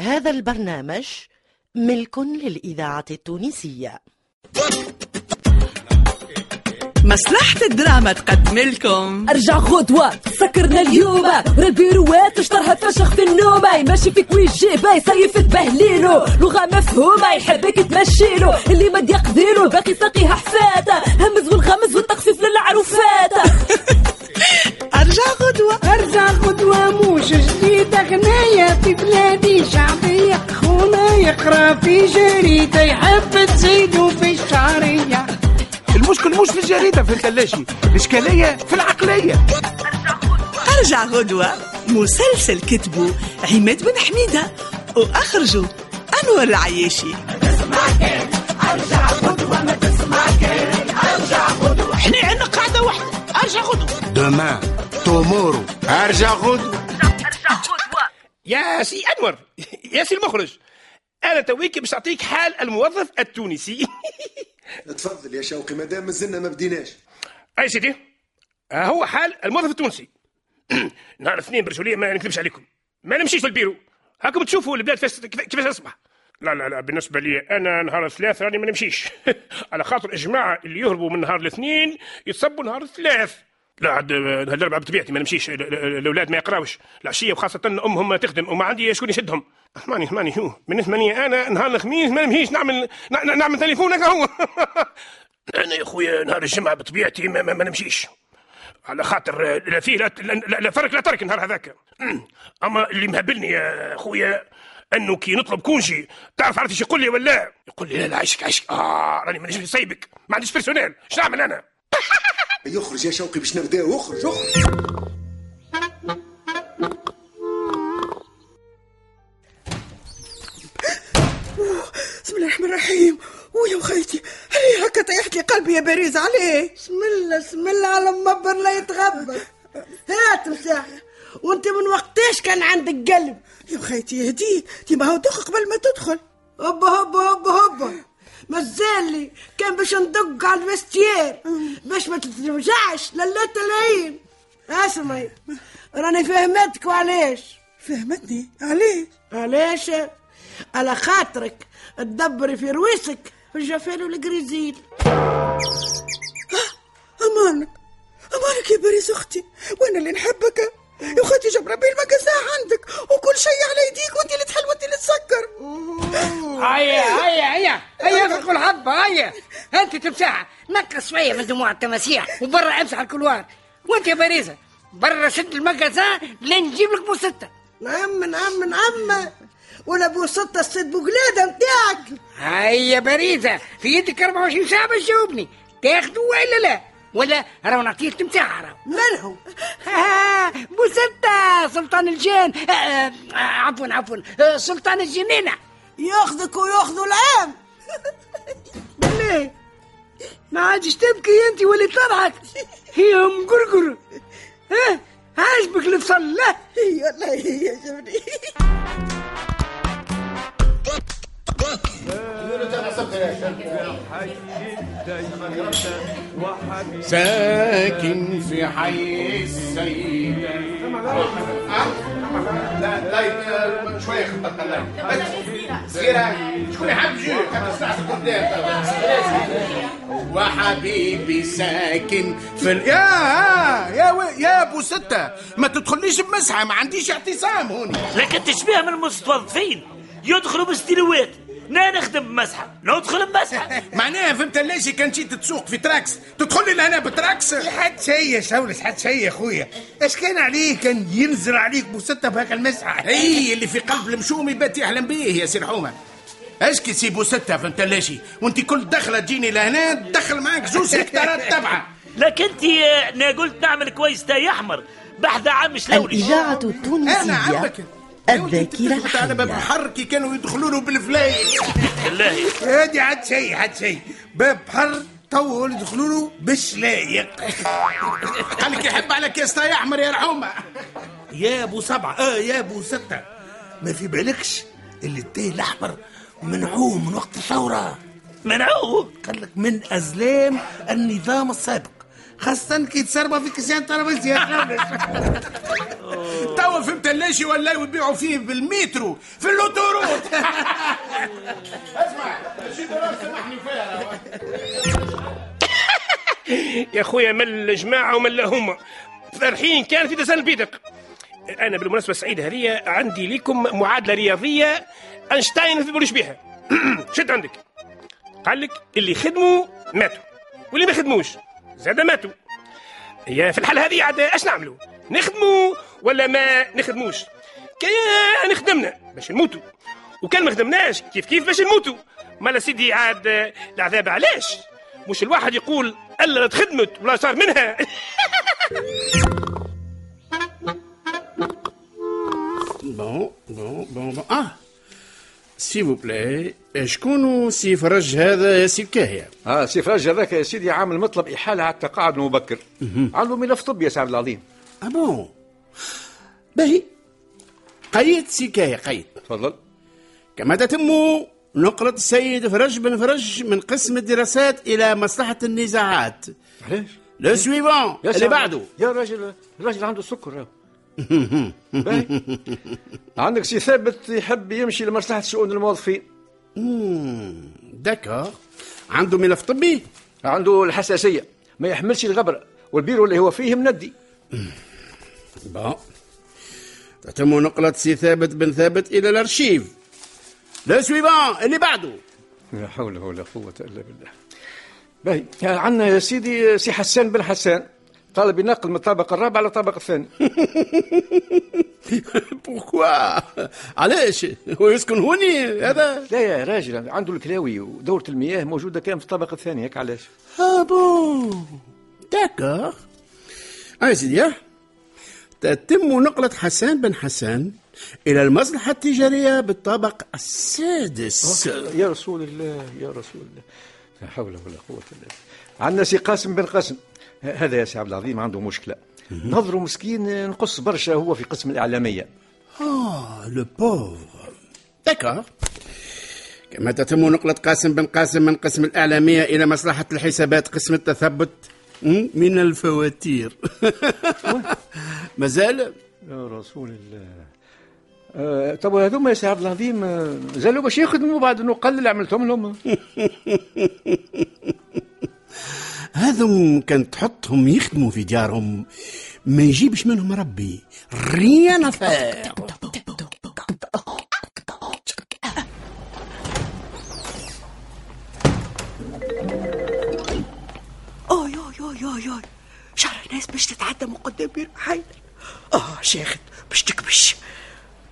هذا البرنامج ملك للإذاعة التونسية. مصلحة الدراما تقدم لكم. أرجع خطوة سكرنا اليوم. البيروات اشطرها فشخ في النوم. ماشي فيك ويجيب يصيف تبهليلو. لغة مفهومة يحبك تمشيلو. اللي ما يقديلو باقي ساقيها حفاتة همز والغمز والتخفيف للعروفات أرجع غدوة أرجع قدوة موش جديدة غنية في بلادي شعبية. خونا يقرأ في جريدة يحب تزيدو في الشعرية. المشكل مش في الجريدة في الثلاجة الإشكالية في العقلية. أرجع غدوة مسلسل كتبه عماد بن حميدة وأخرجه أنور العياشي. إحنا عندنا قاعدة واحدة. أرجع غدوة demain tomorrow أرجع غدوة يا سي أنور. يا سي المخرج. أنا تويك باش نعطيك حال الموظف التونسي. تفضل يا شوقي مادام مازلنا ما بديناش. أي سيدي. ها هو حال الموظف التونسي. نهار اثنين برجولية ما نكذبش عليكم. ما نمشيش في البيرو. هاكم تشوفوا البلاد كيفاش تصبح. لا لا لا بالنسبة لي أنا نهار الثلاث راني ما نمشيش. على خاطر الجماعة اللي يهربوا من نهار الاثنين يتصبوا نهار الثلاث. لا عاد هالأربعة بطبيعتي ما نمشيش. ال- ال- الأولاد ما يقراوش. العشية وخاصة أمهم تخدم وما عندي شكون يشدهم. اسمعني اسمعني شو؟ بالنسبة لي أنا نهار الخميس ما نمشيش نعمل نعمل تليفون هكا هو. أنا يا خويا نهار الجمعة بطبيعتي ما, ما, ما نمشيش. على خاطر لا فيه لا, لا, فرق لا ترك النهار هذاك. أما اللي مهبلني يا خويا أنه كي نطلب congé تعرف عرفت إيش يقول لي ولا؟ يقول لي لا لا عيشك عيشك آه راني مانيش نسيبك ما عنديش personnel إيش نعمل أنا؟ يخرج يا شوقي باش نبداو اخرج اخرج بسم الله الرحمن الرحيم. ويا وخيتي هلي هكا طيحت لي قلبي يا باريز عليه. بسم الله بسم الله على مبر لا يتغبر هات مساح وانت من وقتاش كان عندك قلب؟ يا وخيتي يهديك ديما هو قبل ما تدخل. هوبا هوبا هوبا هوبا مازالي كان باش ندق على الفستير باش ما تتوجعش للات العين اسمعي راني فهمتك وعلاش؟ فهمتني. عليه علاش؟ على خاطرك تدبري في رويسك في الجفال والقريزيل أمانك. أمانك يا باريس أختي. وأنا اللي نحبك. يا أختي جبر بي المغازة عندك وكل شيء على يديك وانت اللي تحل وانت اللي تسكر. هيا هيا هيا هيا في كل حبة هيا. أنت تمسحها نقص شوية من دموع التماسيح وبرا أمسح ال couloir. وانت يا باريزة برا سد المغازة لين نجيب لك بوستة نعم نعم نعم. ولا بو ستة السد بوقلادة نتاعك. هيا باريزة في يدك 24 ساعة باش تجاوبني. تاخذوا ولا لا؟ ولا راهو نعطيك تمساح راهو من هو؟ بوستة سلطان الجان آه، آه، عفوا عفوا. آه، سلطان الجنينة. ياخذك وياخذوا العام. بالله ما عادش تبكي أنت ولا تضحك هي أم قرقر. ها؟ عاجبك الفصل لا؟ هي والله هي شوفني ساكن في حي السيدة لا لا ساعات قدام وحبيبي ساكن في ال... يا يا و- يا أبو ستة ما تدخلنيش بمسحة ما عنديش اعتصام هوني لكن تشبيه من المستوظفين يدخلوا بستيلوات. لا نخدم بمسحة؟ ندخل بمسحة. معناها فهمت ليش كان جيت تسوق في تراكس؟ تدخل لي لهنا بتراكس؟ حد شيء يا شولس حد شيء يا اخويا إيش كان عليه كان ينزل عليك بوستة بهاك المسحة. إي اللي في قلب المشوم يبات يحلم به يا سي رحومه اشكي سي بوستة فهمت ليش؟ وانت كل دخلة تجيني لهنا تدخل معاك زوز هكتارات تبعه لكن انت آه، أنا قلت نعمل كويس تاي احمر بحذا عم شلولي. الإذاعة أنا التونسية الذاكرة على باب الحية. الحر كي كانوا يدخلوا له بالفلاي. بالله هادي حد شيء حد شيء. باب حر تو يدخلوا له بالشلايق. قال لك يحب على كاس تاي أحمر يا رحومه يا أبو سبعة آه يا أبو ستة. ما في بالكش اللي التاي الأحمر منعوه من وقت الثورة. منعوه؟ قال لك من أزلام النظام السابق. خاصة كي تسربى في كيسان ترابيزيا توا في متلاشي ولاو يبيعوا فيه بالمترو في l'autoroute اسمع شيل سامحني فيها. يا خويا مل الجماعة ومل هما؟ فرحين كان في تسال بيدك أنا بالمناسبة السعيده هذه عندي لكم معادلة رياضية أينشتاين ما يثبتش بها شد عندك. قال لك اللي خدموا ماتوا واللي ما خدموش. زاد ماتوا. هي في الحاله هذه عاد اش نعملوا؟ نخدموا ولا ما نخدموش؟ كان خدمنا باش نموتوا. وكان ما خدمناش كيف كيف باش نموتوا؟ مالا سيدي عاد العذاب علاش؟ مش الواحد يقول ألا تخدمت ولا صار منها؟ bon bon bon bon آه. s'il vous plaît شكون سي فرج هذا يا سي الكاهية آه سي فرج هذاك يا سيدي عامل مطلب إحالة على التقاعد المبكر. عنده ملف طبي يا سي عبد العظيم. آه bon باهي. قيد سي كاهية قيد. تفضل. كما تتم نقلة السيد فرج بن فرج من قسم الدراسات إلى مصلحة النزاعات. علاش؟ le suivant اللي بعده. يا راجل الراجل عنده سكر. عندك سي ثابت يحب يمشي لمصلحة شؤون الموظفين؟ d'accord. عنده ملف طبي؟ عنده الحساسية. ما يحملش الغبرة والبيرو اللي هو فيه مندي bon تتم نقلة سي ثابت بن ثابت إلى الأرشيف. le suivant اللي بعده. لا حول ولا قوة إلا بالله. باهي. عندنا يا سيدي سي حسان بن حسان. طالب ينقل من الطابق الرابع للطابق الثاني. pourquoi علاش؟ هو يسكن هوني هذا؟ لا يا راجل عنده الكلاوي ودورة المياه موجودة كان في الطابق الثاني هيك علاش؟ آه bon d'accord آه سيدي. آه. تتم نقلة حسان بن حسان إلى المصلحة التجارية بالطابق السادس. يا رسول الله يا رسول الله. لا حول ولا قوة إلا بالله. عندنا سي قاسم بن قاسم. هذا يا سي عبد العظيم عنده مشكلة. نظره مسكين نقص برشا هو في قسم الإعلامية. آه le pauvre d'accord كما تتم نقلة قاسم بن قاسم من قسم الإعلامية إلى مصلحة الحسابات قسم التثبت من الفواتير. مازال؟ يا رسول الله. آه طب هذوما يا سي عبد العظيم آه، زالوا باش يخدموا بعد انه قل اللي عملتهم لهم. هذم كان تحطهم يخدموا في ديارهم ما يجيبش منهم ربي ريان افير اوي اوي اوي اوي اوي شعر الناس باش تتعدى من قدام بير حيدر آه شاخد باش تكبش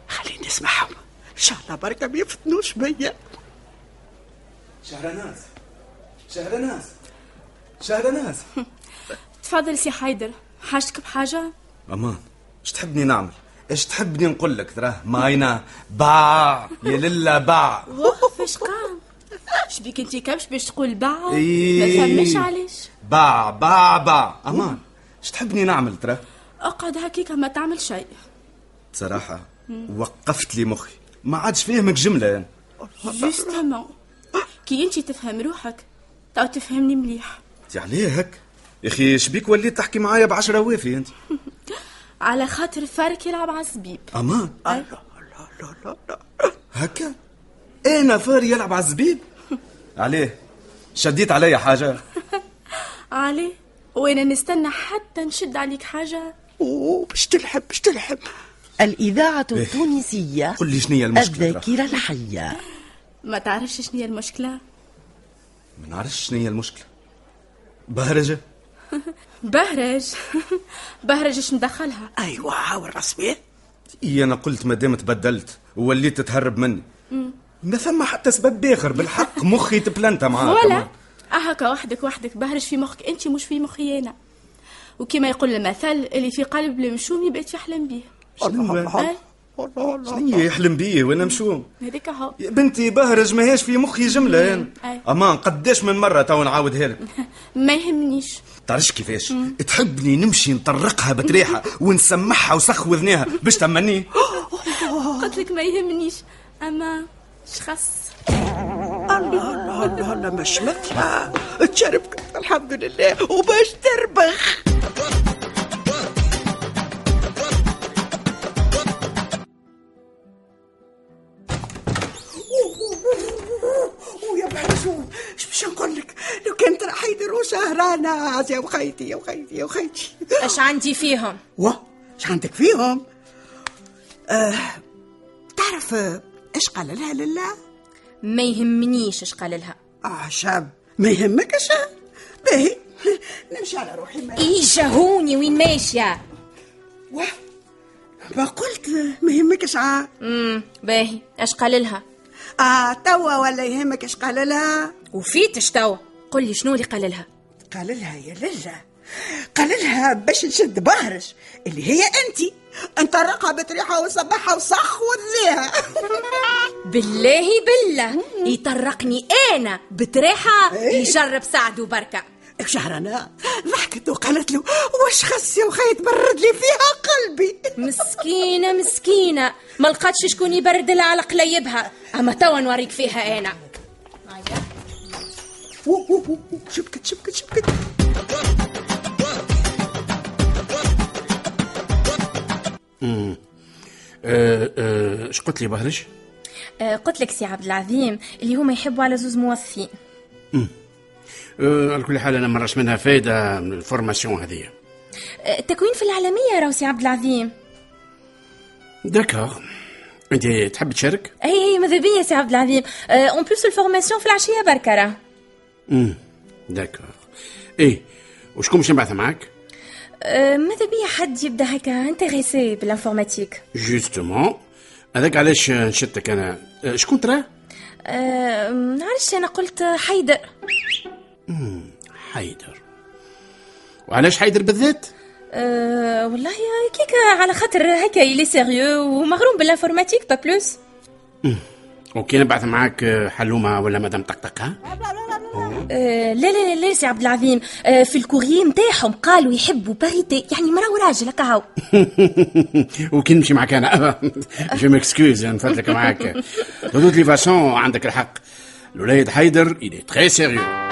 خليني نسمعهم ان شاء الله بركه ما يفتنوش بيا شهرناز شهرناز شهرناز تفضل سي حيدر. حاجتك بحاجة؟ أمان. إيش تحبني نعمل؟ إيش تحبني نقول لك؟ تراه ماينا باع يا لله باع وقف إيش قام؟ شبيك انتي كبش باش تقول باع إيه. ما فهمش علاش باع باع باع أمان. إيش تحبني نعمل تراه أقعد هكيك ما تعمل شيء. بصراحة وقفت لي مخي. ما عادش فاهمك جملة. يعني. justement كي انتي تفهم روحك تو تفهمني مليح. انت عليه هك. يا أخي شبيك وليت تحكي معايا بعشرة وافي أنت؟ على خاطر فارك يلعب على الزبيب. أمان أي. هكا؟ أنا فاري يلعب على الزبيب؟ عليه. شديت عليا حاجة. علي وأنا نستنى حتى نشد عليك حاجة؟ أوه باش تلحم باش تلحم؟ الإذاعة إيه. التونسية. قل لي شنيا المشكلة؟ الذاكرة الحية. ما تعرفش شنو هي المشكلة؟ ما نعرفش شنيا المشكلة. بهرجة؟ بهرج. بهرج إيش مدخلها أيوه هاو الرسمي إي أنا قلت ما دام تبدلت ووليت تتهرب مني. ما ثم حتى سبب بآخر بالحق. مخي تبلنتا معاك ولا كمان. أهكا وحدك وحدك. بهرج في مخك. أنت مش في مخي أنا. وكما يقول المثل اللي في قلب المشوم يبعد يحلم به. شنو؟ أي، شنو يحلم بيه وأنا مشوم هذيك هو. يا بنتي بهرج ماهيش في مخي. يعني أي. أمان قداش من مرة تو نعاودها لك ما يهمنيش. تعرفش كيفاش؟ تحبني نمشي نطرقها بتريحة ونسمعها وسخ وذنيها باش تمني قلت لك ما يهمنيش. أما شخص. الله الله الله الله مش مثلها تشربك الحمد لله وباش تربخ. حيدر وسهرانة يا وخيتي يا وخيتي يا وخيتي. أش عندي فيهم؟ وا أش عندك فيهم؟ آه تعرف آه، اش قال لها لله ما يهمنيش اش قال لها. آه شاب ما يهمك اش باهي. نمشي على روحي ما إيش هوني وين ماشية؟ واه ما قلت ما يهمك اش عا امم باهي. اش قال لها؟ آه توا ولا يهمك اش قال لها؟ وفيتش توا. قل لي شنو اللي قال لها قال لها يا لله قال لها باش نشد بهرش اللي هي انت. انطرقها بطريحه وصبحها وصخ وذيها. بالله بالله. يطرقني أنا بتريحه يشرب سعد وبركة. شهرنا؟ ضحكت وقالت له واش خس يا وخي تبرد لي فيها قلبي. مسكينة مسكينة. ما لقاتش شكون يبرد لها على قليبها أما توا نوريك فيها أنا. شبكت شبكت شبكت اش قلت لي بهرج آه قلت لك سي عبد العظيم اللي هما يحبوا على زوز موظفين. آه، على كل حال أنا مرش منها فايدة من ال formation هذه. آه التكوين في الإعلامية راهو سي عبد العظيم. d'accord أنت تحب تشارك؟ أي أي ماذا بيا سي عبد العظيم. en plus ال formation في العشية بركة راه. d'accord إيه وشكون باش نبعث معاك؟ آه، ماذا بيا حد يبدأ هكا intéressé بال informatique؟ justement هذاك علاش نشدتك أنا؟ آه، شكون ترى أه معلش أنا قلت حيدر؟ مم، حيدر. وعلاش حيدر بالذات؟ أه والله كيكا على خاطر هكا il est sérieux ومغروم بال informatique pas plus مم. وكي نبعث معاك آه، حلومة ولا مدام طقطق أه لا لا لا لا سي عبد العظيم. أه في ال courrier نتاعهم قالوا يحبوا parité يعني مرا وراجل هكا هاو. وكي نمشي معك أنا. جو ميكسكوز نفدلك معاك. دو لي فاسون عندك الحق. الوليد حيدر est très sérieux.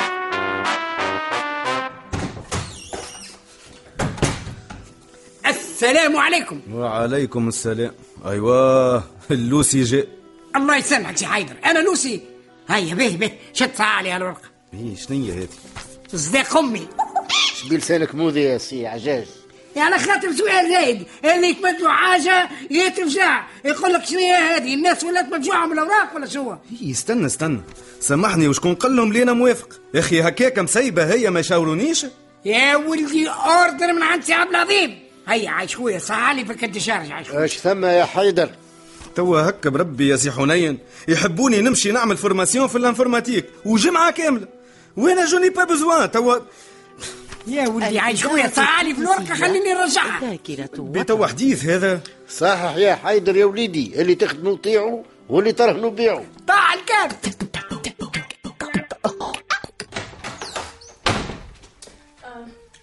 السلام عليكم. وعليكم السلام. أيوه اللوسي جاء. الله يسامحك سي حيدر. أنا لوسي. هيا به به. شد علي على الورقة. إيه شنية هذه؟ صديق أمي. شبي لسانك موذي يا سي عجاج يعني خاطر سؤال زايد. اللي يتمدوا حاجة يتفجع يقول لك شنو هي هذه؟ الناس ولات مفجوعه من الأوراق ولا شو؟ إيه استنى استنى. سامحني وشكون قال لهم لي أنا موافق؟ يا أخي هكاك مسيبة هي ما يشاورونيش. يا ولدي ordre من عند سي عبد العظيم. هيا عايش شوية صحالي في ال décharge عايش. اش ثم يا حيدر؟ توا هكا بربي يا سي حنين. يحبوني نمشي نعمل formation في ال informatique وجمعة كاملة. وأنا جوني با بزوان توا يا ولدي عايش شوية صحالي في الورقه خليني نرجعها بتوا حديث هذا. صحح يا حيدر يا وليدي اللي تخدموا طيعوا واللي ترهنوا بيعوا. طاع الكاب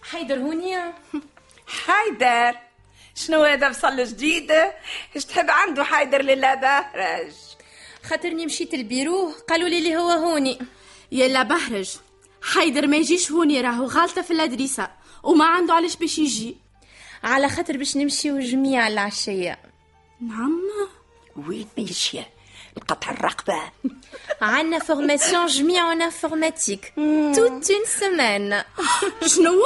حيدر هوني حيدر شنو هذا بصل جديد إيش تحب عنده حيدر لله بهرج خاطرني مشيت البيرو قالوا لي اللي هو هوني. يلا بهرج. حيدر ما يجيش هوني راهو غالطة في الأدريسة وما عنده علاش باش يجي. على خاطر باش نمشيو جميع العشية. نعم. وين ماشية نقطع الرقبة. عنا formation جميع en informatique toute une semaine شنو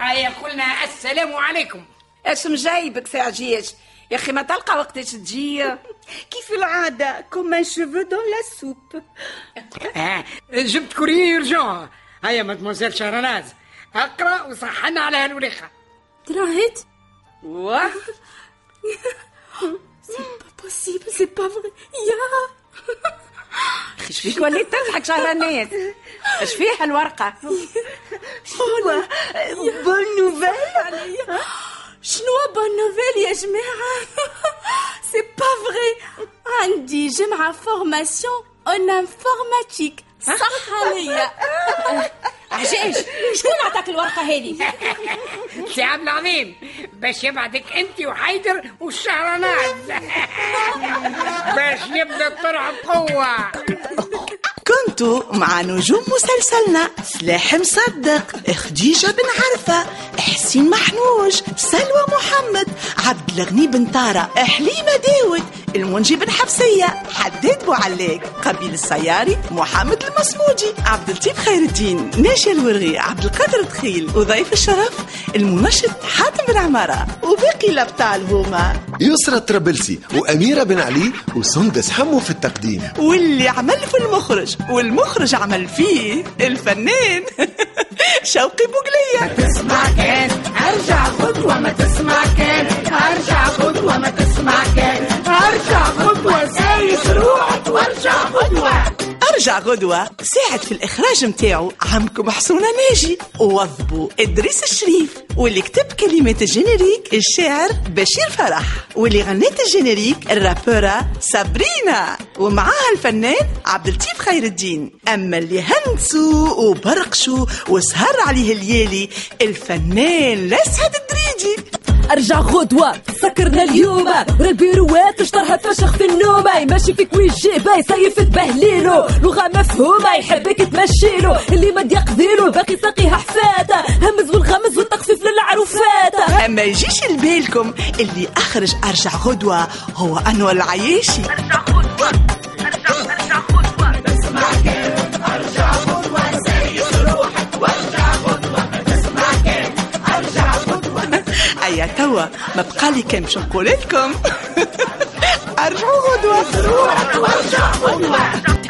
هيا قلنا السلام عليكم. اش مجايبك سي عجيش يا أخي ما تلقى وقتاش تجي. كيف العادة؟ comme un cheveu dans la soupe. آه، جبت courrier يرجعوها هيا مدموزيل شهرناز. اقرأ وصحنا على هالوريقة تراهيت؟ واه c'est pas possible c'est pas vrai يا أخي شبيك وليت تضحك شهرناز. اش فيها الورقة؟ شنو بون نوفيل شنو بون نوفيل يا جماعة c'est pas vrai عندي جمعة فورماسيون en informatique صح عليا عجاج شكون عطاك الورقة هذه سي عبد العظيم باش يبعدك انت وحيدر والشهرناز باش يبدا الطرح بقوه كنتوا مع نجوم مسلسلنا سلاح مصدق خديجة بن عرفة حسين محنوج سلوى محمد عبد الغني بن طارة حليمة داود المنجي بن حفصية حداد بوعلاق قبيل السياري محمد المصمودي عبد اللطيف خير الدين ناشي الورغي عبد القادر دخيل وضيف الشرف المنشط حاتم بن عمارة وباقي الأبطال هما. يسرى الطرابلسي وأميرة بن علي وسندس حمو في التقديم. واللي عمل في المخرج والمخرج عمل فيه الفنان شوقي بوقلية تسمع كان. أرجع غدوة ما تسمع كان. أرجع غدوة ما تسمع كان. أرجع غدوة سايس روحك وأرجع ارجع غدوة. ساعد في الإخراج متاعو عمكم حسونة ناجي ووظبوا إدريس الشريف. واللي كتب كلمات ال générique الشاعر بشير فرح. واللي غنت الجينيريك الرابورة سابرينا. ومعاها الفنان عبد اللطيف خير الدين. أما اللي هنسوا وبرقشوا وسهر عليه الليالي الفنان لسعد الدريدي أرجع غدوة سكرنا اليوم. ورا البيروات اشطرها فشخ في النوم. ماشي فيك ويجي باي سيف تبهليلو. لغة مفهومة يحبك تمشيلو. اللي ما يقضيلو باقي ساقيها حفاتة همز والغمز والتخفيف للعروفات. أما يجيش لبالكم اللي أخرج أرجع غدوة هو أنور العياشي أيا توا ما بقالي كان باش نقول لكم ارجعوا روحك وارجع خطوة